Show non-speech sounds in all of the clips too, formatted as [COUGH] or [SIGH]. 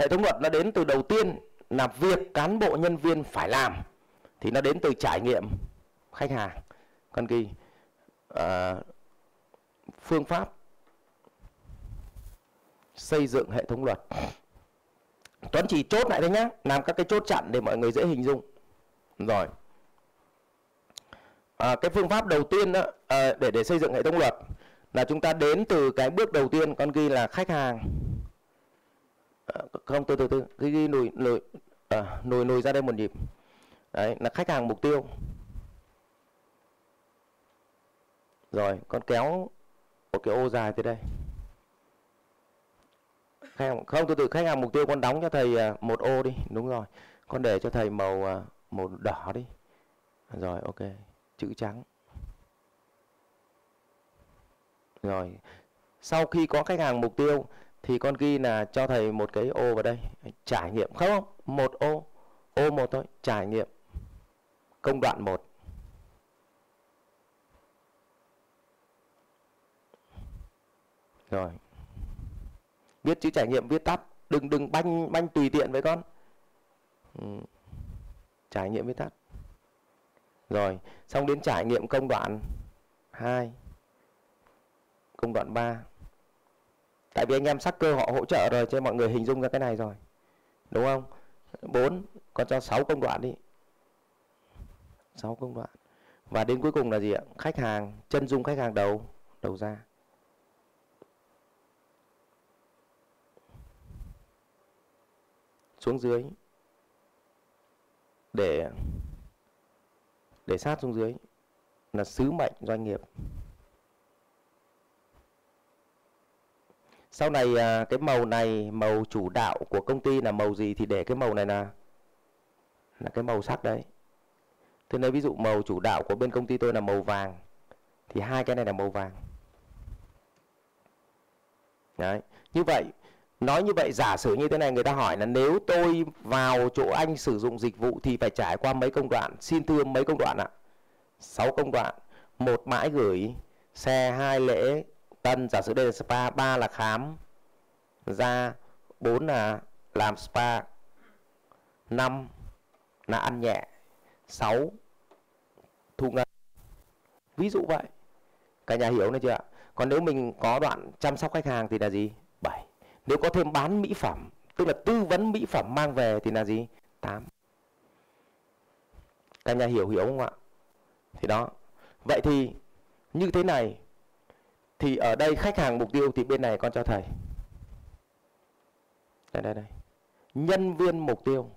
hệ thống luật nó đến từ đầu tiên là việc cán bộ nhân viên phải làm thì nó đến từ trải nghiệm khách hàng. Con ghi uh, ờ, phương pháp xây dựng hệ thống luật. Tuấn chỉ chốt lại đấy nhá làm các cái chốt chặn để mọi người dễ hình dung. Rồi. À, cái phương pháp đầu tiên đó à, để để xây dựng hệ thống luật là chúng ta đến từ cái bước đầu tiên con ghi là khách hàng à, không từ từ từ. Ghi, ghi lùi lùi à, lùi lùi ra đây một nhịp. Đấy là khách hàng mục tiêu. Rồi con kéo một cái ô dài tới đây. Khách hàng, không từ từ khách hàng mục tiêu con đóng cho thầy à, một ô đi. Đúng rồi. Con để cho thầy màu à, màu đỏ đi. Rồi ok. Chữ trắng. Rồi sau khi có khách hàng mục tiêu thì con ghi là cho thầy một cái ô vào đây, trải nghiệm, không một ô ô một thôi, trải nghiệm. Công đoạn một. Rồi. Viết chữ trải nghiệm, viết tắt. Đừng đừng banh banh tùy tiện với con. Ừ. trải nghiệm viết tắt. Rồi, xong đến trải nghiệm công đoạn 2 công đoạn 3 tại vì anh em sắc cơ họ hỗ trợ rồi, cho mọi người hình dung ra cái này rồi. Đúng không? 4 con cho 6 công đoạn đi. 6 công đoạn. Và đến cuối cùng là gì ạ? Khách hàng, chân dung khách hàng đầu đầu ra. Xuống dưới. Để để sát xuống dưới. Là sứ mệnh doanh nghiệp. Sau này à, cái màu này màu chủ đạo của công ty là màu gì thì để cái màu này là là cái màu sắc đấy. Thế nên ví dụ màu chủ đạo của bên công ty tôi là màu vàng thì hai cái này là màu vàng. Đấy như vậy nói như vậy giả sử như thế này người ta hỏi là nếu tôi vào chỗ anh sử dụng dịch vụ thì phải trải qua mấy công đoạn? Xin thưa mấy công đoạn ạ? Sáu công đoạn. Một mãi gửi xe hai lễ tân. Giả sử đây là spa, ba là khám. Da bốn là làm spa. Năm là ăn nhẹ. Sáu, thu ngân. Ví dụ vậy. Cả nhà hiểu này chưa ạ? Còn nếu mình có đoạn chăm sóc khách hàng thì là gì? Bảy. Nếu có thêm bán mỹ phẩm, tức là tư vấn mỹ phẩm mang về thì là gì? Tám. Cả nhà hiểu hiểu không ạ? Thì đó. Vậy thì như thế này thì ở đây khách hàng mục tiêu thì bên này con cho thầy. Đây đây đây. Nhân viên mục tiêu.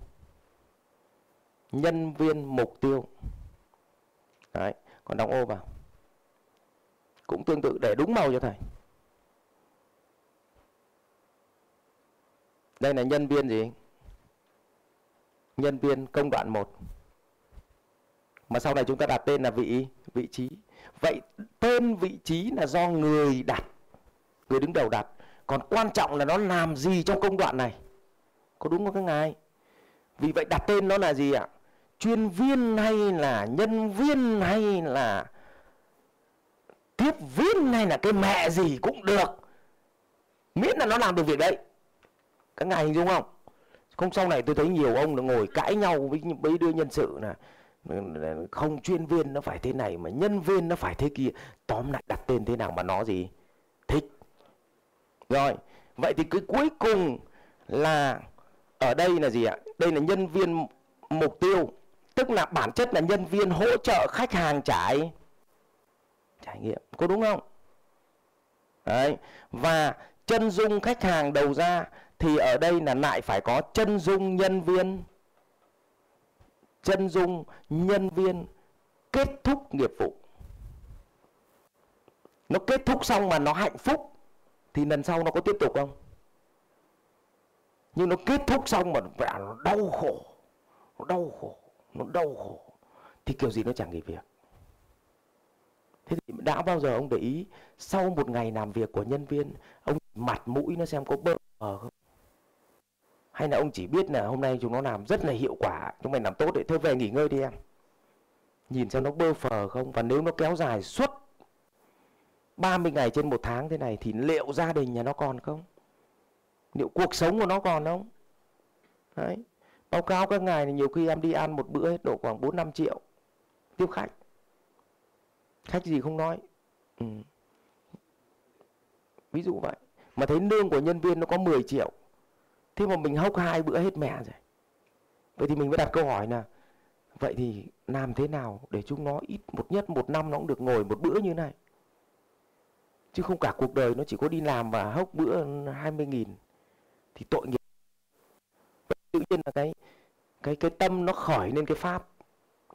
Nhân viên mục tiêu. Đấy còn đóng ô vào. Cũng tương tự, để đúng màu cho thầy. Đây là nhân viên gì? Nhân viên công đoạn 1 mà sau này chúng ta đặt tên là vị vị trí vậy tên vị trí là do người đặt, người đứng đầu đặt. Còn quan trọng là nó làm gì trong công đoạn này? Có đúng không các ngài? Vì vậy đặt tên nó là gì ạ? Chuyên viên hay là nhân viên hay là tiếp viên hay là cái mẹ gì cũng được. Miễn là nó làm được việc đấy. Các ngài hình dung không? Không, sau này tôi thấy nhiều ông là ngồi cãi nhau với mấy đứa nhân sự là không chuyên viên nó phải thế này mà nhân viên nó phải thế kia. Tóm lại đặt tên thế nào mà nó gì? Thích. Rồi, vậy thì cái cuối cùng là ở đây là gì ạ? Đây là nhân viên mục tiêu. Tức là bản chất là nhân viên hỗ trợ khách hàng trải trải nghiệm. Có đúng không? Đấy. Và chân dung khách hàng đầu ra thì ở đây là lại phải có chân dung nhân viên chân dung, nhân viên kết thúc nghiệp vụ. Nó kết thúc xong mà nó hạnh phúc, thì lần sau nó có tiếp tục không? Nhưng nó kết thúc xong mà nó đau khổ, nó đau khổ, nó đau khổ. Thì kiểu gì nó chẳng nghỉ việc? Thế thì đã bao giờ ông để ý sau một ngày làm việc của nhân viên, ông mặt mũi nó xem có bơ không? Hay là ông chỉ biết là hôm nay chúng nó làm rất là hiệu quả, chúng mày làm tốt để thôi về nghỉ ngơi đi em. Nhìn xem nó bơ phờ không? Và nếu nó kéo dài suốt 30 ngày trên một tháng thế này thì liệu gia đình nhà nó còn không? Liệu cuộc sống của nó còn không? Đấy. Báo cáo các ngài thì nhiều khi em đi ăn một bữa hết độ khoảng 4 5 triệu tiếp khách. Khách gì không nói. Ừ. ví dụ vậy. Mà thấy lương của nhân viên nó có 10 triệu thế mà mình hốc hai bữa hết mẹ rồi. Vậy thì mình mới đặt câu hỏi là vậy thì làm thế nào để chúng nó ít một nhất một năm nó cũng được ngồi một bữa như này? Chứ không cả cuộc đời nó chỉ có đi làm và hốc bữa 20 nghìn thì tội nghiệp. Tự nhiên là cái cái cái tâm nó khởi lên cái pháp.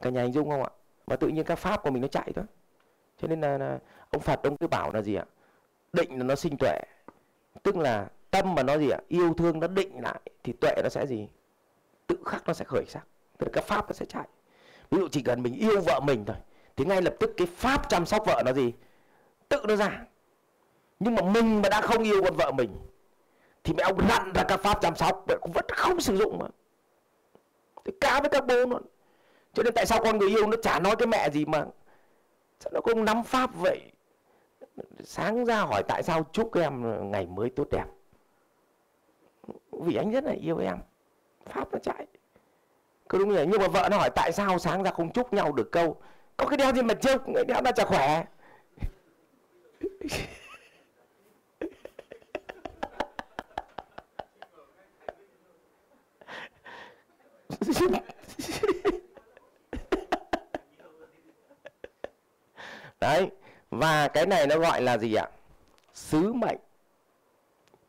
Cả nhà hình dung không ạ? Và tự nhiên các pháp của mình nó chạy thôi. Cho nên là, là ông phật ông cứ bảo là gì ạ? Định là nó sinh tuệ. Tức là tâm mà nó gì ạ? Yêu thương nó định lại thì tuệ nó sẽ gì? Tự khắc nó sẽ khởi sắc. Tức là các pháp nó sẽ chạy. Ví dụ chỉ cần mình yêu vợ mình thôi, thì ngay lập tức cái pháp chăm sóc vợ nó gì? Tự nó ra. Nhưng mà mình mà đã không yêu con vợ mình, thì mẹ ông nặn ra các pháp chăm sóc, mẹ cũng vẫn không sử dụng mà. Thì cá với các bố luôn cho nên tại sao con người yêu nó chả nói cái mẹ gì mà? Sao nó không nắm pháp vậy? Sáng ra hỏi tại sao chúc em ngày mới tốt đẹp? Vì anh rất là yêu em. Pháp nó chạy. Cứ đúng rồi, nhưng mà vợ nó hỏi tại sao sáng ra không chúc nhau được câu, có cái đeo gì mà chúc người đeo ra chả khỏe? [LAUGHS] Đấy, và cái này nó gọi là gì ạ? Sứ mệnh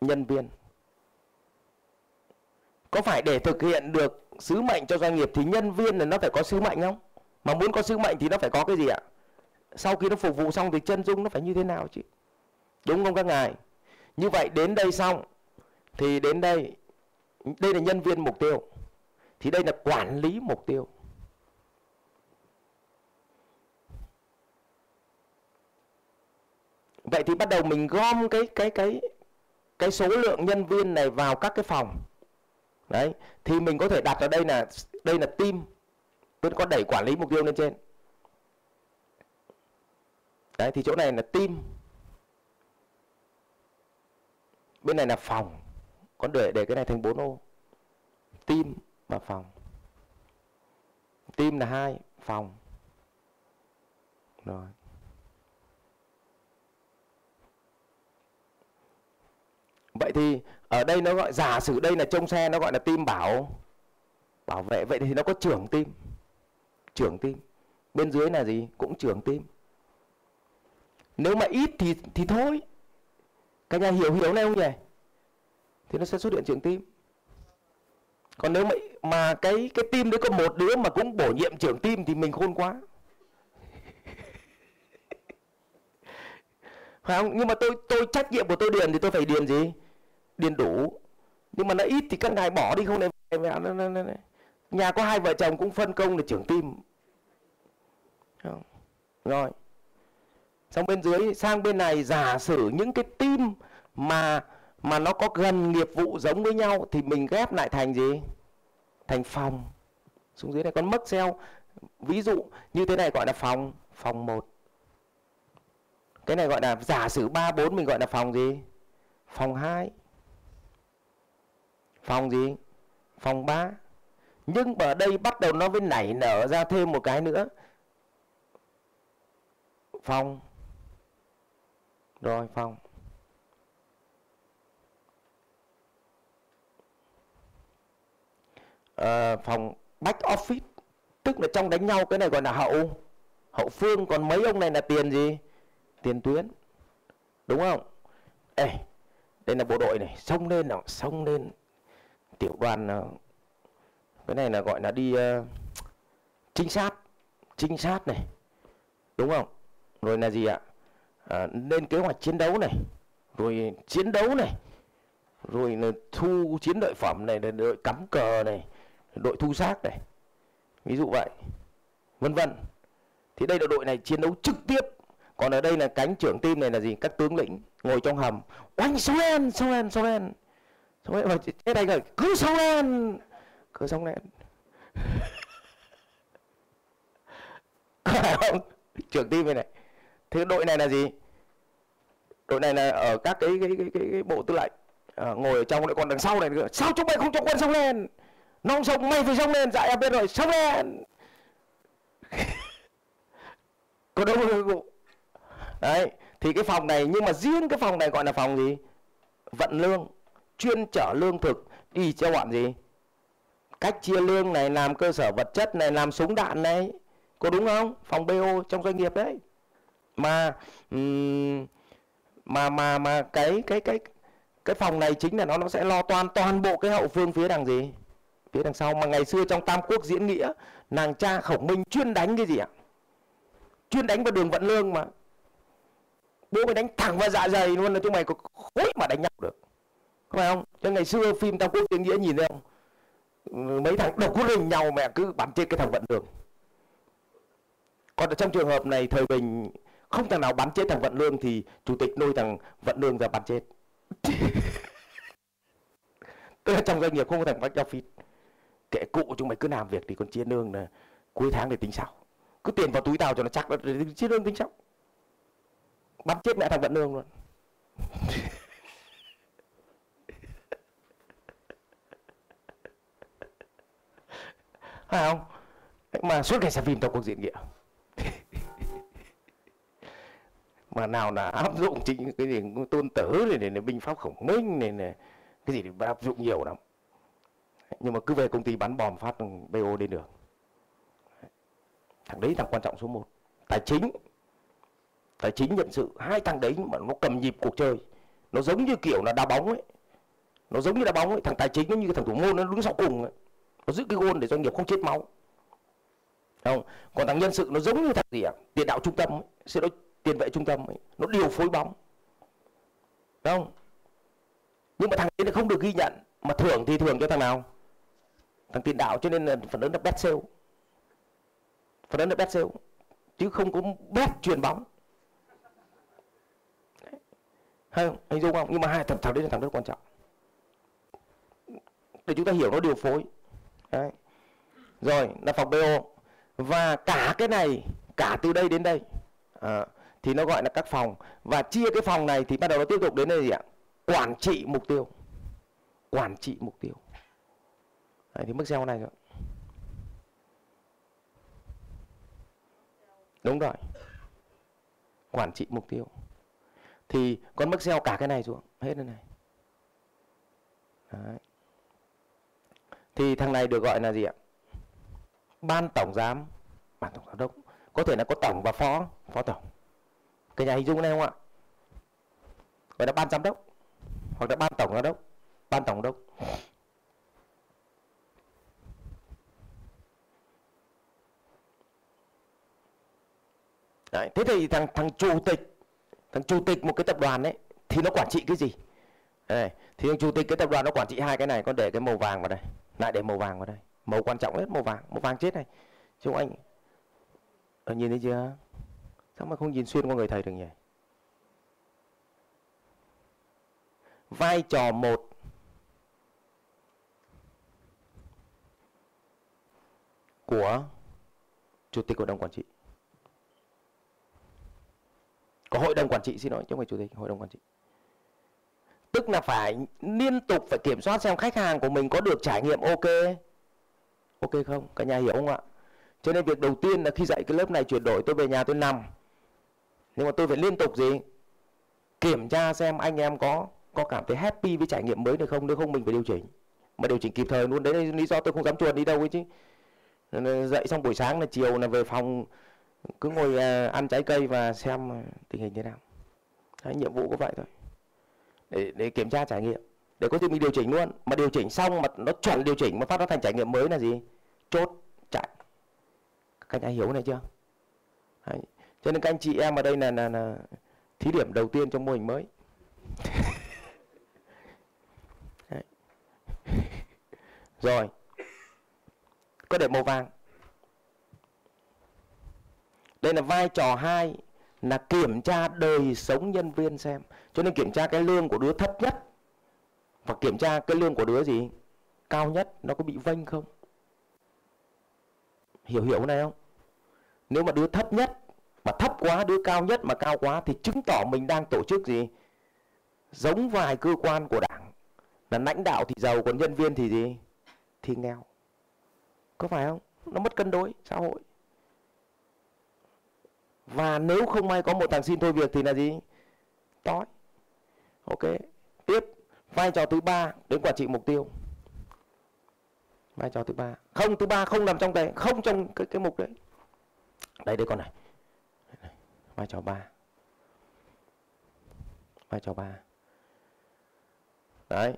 nhân viên có phải để thực hiện được sứ mệnh cho doanh nghiệp thì nhân viên là nó phải có sứ mệnh không? Mà muốn có sứ mệnh thì nó phải có cái gì ạ? Sau khi nó phục vụ xong thì chân dung nó phải như thế nào chứ? Đúng không các ngài? Như vậy đến đây xong thì đến đây đây là nhân viên mục tiêu. Thì đây là quản lý mục tiêu. Vậy thì bắt đầu mình gom cái cái cái cái số lượng nhân viên này vào các cái phòng đấy, thì mình có thể đặt ở đây là đây là team tôi có đẩy quản lý mục tiêu lên trên. Đấy, thì chỗ này là team. Bên này là phòng. Có để để cái này thành 4 ô. Team và phòng. Team là hai, phòng. Rồi. Vậy thì ở đây nó gọi, giả sử đây là trông xe, nó gọi là tim bảo. Bảo vệ, vậy thì nó có trưởng tim. Trưởng tim. Bên dưới là gì? Cũng trưởng tim. Nếu mà ít thì thì thôi. Các nhà hiểu hiểu này không nhỉ? Thì nó sẽ xuất hiện trưởng tim. Còn nếu mà mà cái cái tim đấy có một đứa mà cũng bổ nhiệm trưởng tim thì mình khôn quá. [LAUGHS] Phải không? Nhưng mà tôi tôi, trách nhiệm của tôi điền thì tôi phải điền gì? Điền đủ. Nhưng mà nó ít thì các ngài bỏ đi không này nhà có hai vợ chồng cũng phân công là trưởng tim. không? rồi. Xong bên dưới, sang bên này, giả sử những cái tim mà mà nó có gần nghiệp vụ giống với nhau thì mình ghép lại thành gì? Thành phòng. Xuống dưới này con mất xeo. ví dụ như thế này gọi là phòng. Phòng 1 cái này gọi là giả sử 3 4 mình gọi là phòng gì? Phòng 2 phòng gì? Phòng 3 nhưng ở đây bắt đầu nó mới nảy nở ra thêm một cái nữa. Phòng rồi phòng à, ờ, phòng back office. Tức là trong đánh nhau cái này gọi là hậu. Hậu phương còn mấy ông này là tiền gì? Tiền tuyến. Đúng không? Ê đây là bộ đội này. Xông lên nào xông lên tiểu đoàn ờ, cái này là gọi là đi uh, trinh sát trinh sát này đúng không? Rồi là gì ạ? À, lên kế hoạch chiến đấu này rồi chiến đấu này rồi là thu chiến lợi phẩm này là đội cắm cờ này đội thu xác này ví dụ vậy vân vân. Thì đây là đội này chiến đấu trực tiếp. Còn ở đây là cánh trưởng tim này là gì? Các tướng lĩnh ngồi trong hầm. Oanh Soen Soen Soen. Soen và thế này rồi cứ Soen cứ Soen không? Trưởng tim này này. Thế đội này là gì? Đội này là ở các cái cái cái, cái, cái bộ tư lệnh. À, ngồi ở trong lại còn đằng sau này nữa. Sao chúng mày không cho quân xong lên? Nó không mày phải sống lên. Dạ em biết rồi sống lên. [LAUGHS] Có đúng cụ đấy thì cái phòng này nhưng mà riêng cái phòng này gọi là phòng gì? Vận lương chuyên chở lương thực đi cho bọn gì? Cách chia lương này, làm cơ sở vật chất này, làm súng đạn này. Có đúng không? Phòng bo trong doanh nghiệp đấy. Mà mà mà mà cái cái cái cái phòng này chính là nó nó sẽ lo toàn toàn bộ cái hậu phương phía đằng gì? Phía đằng sau. Mà ngày xưa trong tam quốc diễn nghĩa, nàng cha khổng minh chuyên đánh cái gì ạ? Chuyên đánh vào đường vận lương mà. Bố mày đánh thẳng vào dạ dày luôn là chúng mày có khối mà đánh nhau được phải không? Cho ngày xưa phim tam quốc diễn nghĩa nhìn thấy không? Mấy thằng độc có rình nhau mẹ cứ bắn chết cái thằng vận lương. Còn ở trong trường hợp này, thời bình không thằng nào bắn chết thằng vận lương thì chủ tịch nuôi thằng vận lương ra bắn chết. [LAUGHS] Tức là trong doanh nghiệp không có thằng bắt phít. Kệ cụ chúng mày cứ làm việc thì còn chia lương là cuối tháng để tính sau. Cứ tiền vào túi tao cho nó chắc chia lương tính sau. Bắn chết mẹ thằng vận lương luôn. [LAUGHS] phải không? Mà suốt ngày xem phim tao cuộc diễn nghĩa [LAUGHS] mà nào là áp dụng chính cái gì tôn tử này, này, này binh pháp khổng minh này, này cái gì thì áp dụng nhiều lắm. Nhưng mà cứ về công ty bắn bom phát bo lên đường thằng đấy thằng quan trọng số 1 tài chính. Tài chính nhân sự. Hai thằng đấy mà nó cầm nhịp cuộc chơi. Nó giống như kiểu là đá bóng ấy. Nó giống như đá bóng ấy. Thằng tài chính nó như thằng thủ môn nó đứng sau cùng ấy nó giữ cái gôn để doanh nghiệp không chết máu. Không? Còn thằng nhân sự nó giống như thằng gì ạ tiền đạo trung tâm ấy. sẽ nói tiền vệ trung tâm ấy. nó điều phối bóng. Đúng không? Nhưng mà thằng ấy không được ghi nhận, mà thưởng thì thưởng cho thằng nào? Thằng tiền đạo, cho nên là phần lớn là bet sale phần lớn là bet sale chứ không có bet truyền bóng. Hay không? anh dung không? Nhưng mà hai thằng thằng đấy là thằng rất quan trọng. Để chúng ta hiểu nó điều phối đấy. rồi là phòng bo và cả cái này cả từ đây đến đây. À, thì nó gọi là các phòng. Và chia cái phòng này thì bắt đầu nó tiếp tục đến đây gì ạ? Quản trị mục tiêu. Quản trị mục tiêu. Đấy, thì mức SEO này rồi. Đúng rồi. Quản trị mục tiêu. Thì con mức SEO cả cái này xuống. Hết đây này. Đấy thì thằng này được gọi là gì ạ? Ban tổng giám. Ban tổng giám đốc. Có thể là có tổng và phó phó tổng. Cái nhà hình dung này không ạ? Gọi là ban giám đốc. Hoặc là ban tổng giám đốc. Ban tổng đốc. Đấy, thế thì thằng thằng chủ tịch thằng chủ tịch một cái tập đoàn đấy thì nó quản trị cái gì? Đây, thì thằng chủ tịch cái tập đoàn nó quản trị hai cái này con để cái màu vàng vào đây lại để màu vàng vào đây. Màu quan trọng nhất, màu vàng. Màu vàng chết này. Chúng anh ở nhìn thấy chưa? Sao mà không nhìn xuyên qua người thầy được nhỉ? Vai trò một. Của chủ tịch hội đồng quản trị. Có hội đồng quản trị xin lỗi, chứ không phải chủ tịch hội đồng quản trị tức là phải liên tục phải kiểm soát xem khách hàng của mình có được trải nghiệm ok. Ok không? Cả nhà hiểu không ạ? Cho nên việc đầu tiên là khi dạy cái lớp này chuyển đổi tôi về nhà tôi nằm. Nhưng mà tôi phải liên tục gì? Kiểm tra xem anh em có có cảm thấy happy với trải nghiệm mới được không? Nếu không mình phải điều chỉnh. Mà điều chỉnh kịp thời luôn. Đấy là lý do tôi không dám chuồn đi đâu ấy chứ. Dậy xong buổi sáng là chiều là về phòng cứ ngồi à, ăn trái cây và xem tình hình thế nào. Đấy, nhiệm vụ có vậy thôi để để kiểm tra trải nghiệm. Để có thể mình điều chỉnh luôn. Mà điều chỉnh xong mà nó chuẩn điều chỉnh mà phát nó thành trải nghiệm mới là gì? Chốt chạy. Các anh hiểu này chưa? Đấy. cho nên các anh chị em ở đây là, là, là thí điểm đầu tiên trong mô hình mới. [LAUGHS] Rồi. Có để màu vàng. Đây là vai trò hai là kiểm tra đời sống nhân viên xem cho nên kiểm tra cái lương của đứa thấp nhất. Và kiểm tra cái lương của đứa gì? Cao nhất, nó có bị vênh không? Hiểu hiểu này không? Nếu mà đứa thấp nhất, mà thấp quá, đứa cao nhất mà cao quá thì chứng tỏ mình đang tổ chức gì? Giống vài cơ quan của đảng. Là lãnh đạo thì giàu, còn nhân viên thì gì? Thì nghèo. Có phải không? Nó mất cân đối, xã hội. Và nếu không may có một thằng xin thôi việc thì là gì? Tối ok. Tiếp. Vai trò thứ ba đến quản trị mục tiêu. Vai trò thứ ba. Không, thứ ba không nằm trong đây không trong cái cái mục đấy. Đây đây con này. Vai trò ba. Vai trò ba. Đấy.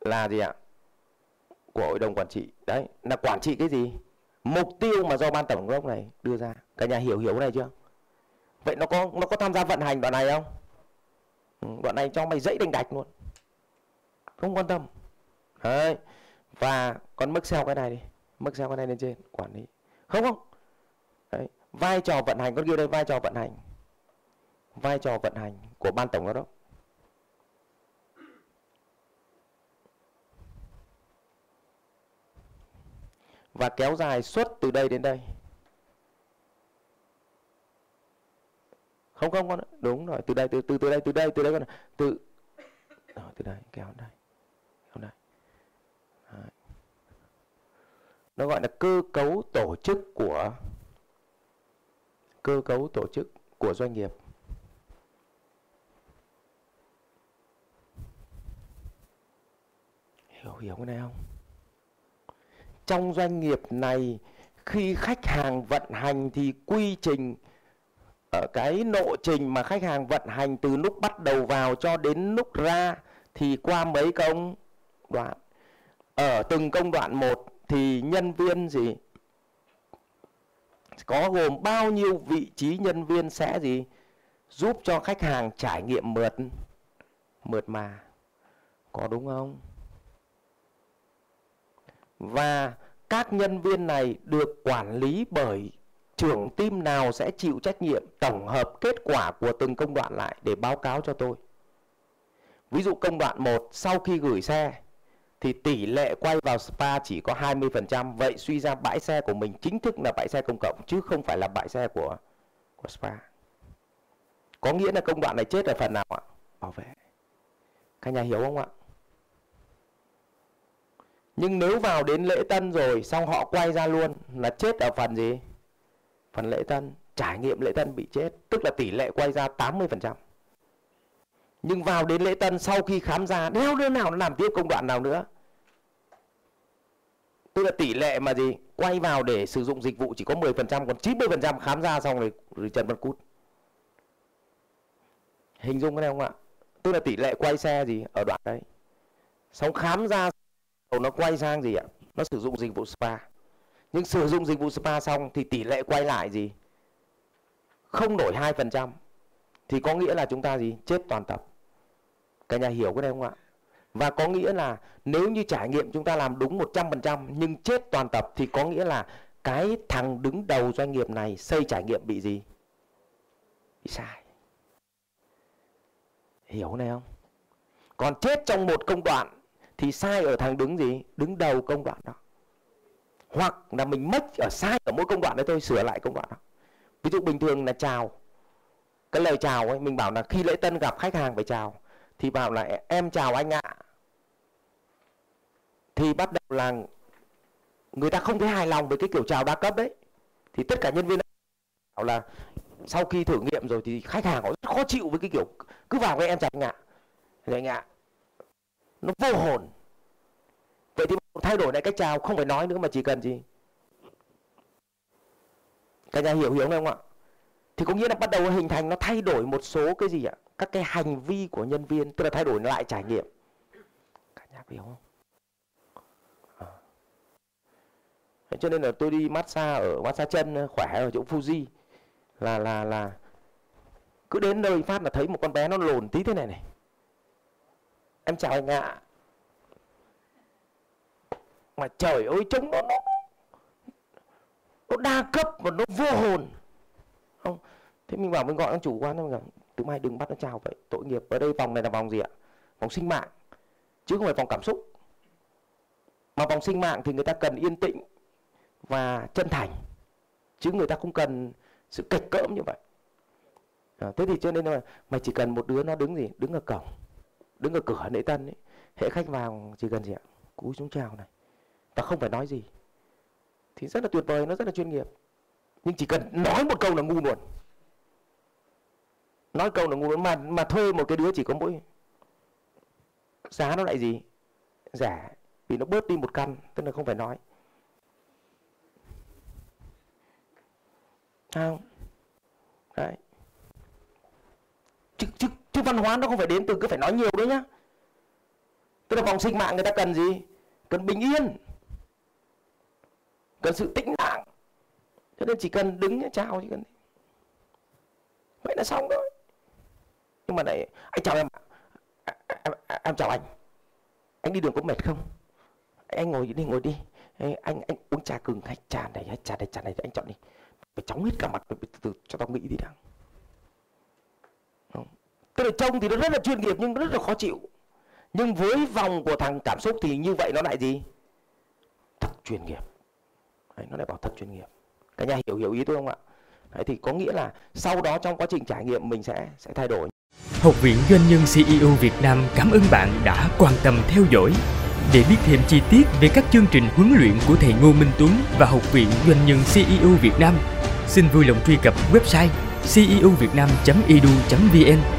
Là gì ạ? Của hội đồng quản trị. Đấy, là quản trị cái gì? Mục tiêu mà do ban tổng đốc này đưa ra. Cả nhà hiểu hiểu này chưa? Vậy nó có nó có tham gia vận hành đoạn này không? Ừ, bọn này cho mày dãy đành đạch luôn. Không quan tâm. Đấy. Và con mức xeo cái này đi. Mức xeo cái này lên trên, quản lý. Không không. Đấy. Vai trò vận hành, con ghi đây vai trò vận hành. Vai trò vận hành của ban tổng giám đốc. Và kéo dài suốt từ đây đến đây. Không không con đúng rồi. Từ đây từ từ từ đây từ đây từ đây con từ rồi, từ đây kéo đây kéo đây. Đấy. nó gọi là cơ cấu tổ chức của cơ cấu tổ chức của doanh nghiệp. Hiểu hiểu cái này không? Trong doanh nghiệp này khi khách hàng vận hành thì quy trình ở cái lộ trình mà khách hàng vận hành từ lúc bắt đầu vào cho đến lúc ra thì qua mấy công đoạn? Ở từng công đoạn một thì nhân viên gì? Có gồm bao nhiêu vị trí nhân viên sẽ gì? Giúp cho khách hàng trải nghiệm mượt mượt mà. Có đúng không? Và các nhân viên này được quản lý bởi trưởng team nào sẽ chịu trách nhiệm tổng hợp kết quả của từng công đoạn lại để báo cáo cho tôi. Ví dụ công đoạn 1 sau khi gửi xe thì tỷ lệ quay vào spa chỉ có 20%, vậy suy ra bãi xe của mình chính thức là bãi xe công cộng chứ không phải là bãi xe của của spa. Có nghĩa là công đoạn này chết ở phần nào ạ? Bảo vệ. Các nhà hiểu không ạ? nhưng nếu vào đến lễ tân rồi xong họ quay ra luôn là chết ở phần gì phần lễ tân trải nghiệm lễ tân bị chết tức là tỷ lệ quay ra 80% nhưng vào đến lễ tân sau khi khám ra đeo đứa nào nó làm tiếp công đoạn nào nữa? Tức là tỷ lệ mà gì? Quay vào để sử dụng dịch vụ chỉ có 10% còn 90% khám ra xong rồi, rồi trần văn cút. Hình dung cái này không ạ? Tức là tỷ lệ quay xe gì? Ở đoạn đấy. Xong khám ra nó quay sang gì ạ? Nó sử dụng dịch vụ spa nhưng sử dụng dịch vụ spa xong thì tỷ lệ quay lại gì? Không đổi 2% thì có nghĩa là chúng ta gì? Chết toàn tập. Cả nhà hiểu cái này không ạ? Và có nghĩa là nếu như trải nghiệm chúng ta làm đúng 100% nhưng chết toàn tập thì có nghĩa là cái thằng đứng đầu doanh nghiệp này xây trải nghiệm bị gì? Bị sai. Hiểu cái này không? Còn chết trong một công đoạn thì sai ở thằng đứng gì? Đứng đầu công đoạn đó hoặc là mình mất ở sai ở mỗi công đoạn đấy thôi, sửa lại công đoạn đó. Ví dụ bình thường là chào. Cái lời chào ấy, mình bảo là khi lễ tân gặp khách hàng phải chào, thì bảo là em chào anh ạ. Thì bắt đầu là người ta không thấy hài lòng với cái kiểu chào đa cấp đấy. Thì tất cả nhân viên bảo là sau khi thử nghiệm rồi thì khách hàng họ rất khó chịu với cái kiểu, cứ vào với em chào anh ạ. Anh ạ, nó vô hồn thay đổi lại cách chào, không phải nói nữa mà chỉ cần gì. Cả nhà hiểu hiểu không ạ? Thì có nghĩa là bắt đầu hình thành, nó thay đổi một số cái gì ạ? Các cái hành vi của nhân viên, tức là thay đổi lại trải nghiệm. Cả nhà hiểu không? À. cho nên là tôi đi massage ở, massage chân, khỏe ở chỗ Fuji là là là cứ đến nơi phát là thấy một con bé nó lồn tí thế này này. Em chào anh ạ mà trời ơi trông nó nó nó đa cấp và nó vô hồn. Không thế mình bảo mình gọi ông chủ quan mình bảo từ mai đừng bắt nó chào vậy tội nghiệp. Ở đây vòng này là vòng gì ạ? Vòng sinh mạng chứ không phải vòng cảm xúc. Mà vòng sinh mạng thì người ta cần yên tĩnh và chân thành chứ người ta không cần sự kịch cỡm như vậy. À, thế thì cho nên là mày chỉ cần một đứa nó đứng gì đứng ở cổng đứng ở cửa lễ tân ấy hệ khách vào chỉ cần gì ạ? Cúi xuống chào này và không phải nói gì. Thì rất là tuyệt vời nó rất là chuyên nghiệp. Nhưng chỉ cần nói một câu là ngu luôn nói câu là ngu luôn mà mà thuê một cái đứa chỉ có mỗi giá nó lại gì? Rẻ vì nó bớt đi một căn tức là không phải nói. Không đấy. Chứ, chứ, chứ văn hóa nó không phải đến từ cứ phải nói nhiều đấy nhá. Tức là vòng sinh mạng người ta cần gì? Cần bình yên cần sự tĩnh lặng. Cho nên chỉ cần đứng chào chỉ cần vậy là xong thôi nhưng mà này anh chào em à, à, em, à, em chào anh. Anh đi đường có mệt không? Anh ngồi đi ngồi đi. Anh anh, anh uống trà cừng hay trà này hay trà này trà này anh chọn đi. Phải chóng hết cả mặt từ từ cho tao nghĩ đi đã. Tức là trông thì nó rất là chuyên nghiệp nhưng nó rất là khó chịu. Nhưng với vòng của thằng cảm xúc thì như vậy nó lại gì? Thật chuyên nghiệp. Đấy, nó lại bảo thật chuyên nghiệp. Cả nhà hiểu hiểu ý tôi không ạ? Đấy, thì có nghĩa là sau đó trong quá trình trải nghiệm mình sẽ sẽ thay đổi. Học viện Doanh nhân CEO Việt Nam cảm ơn bạn đã quan tâm theo dõi. Để biết thêm chi tiết về các chương trình huấn luyện của thầy Ngô Minh Tuấn và Học viện Doanh nhân CEO Việt Nam, xin vui lòng truy cập website ceovietnam.edu.vn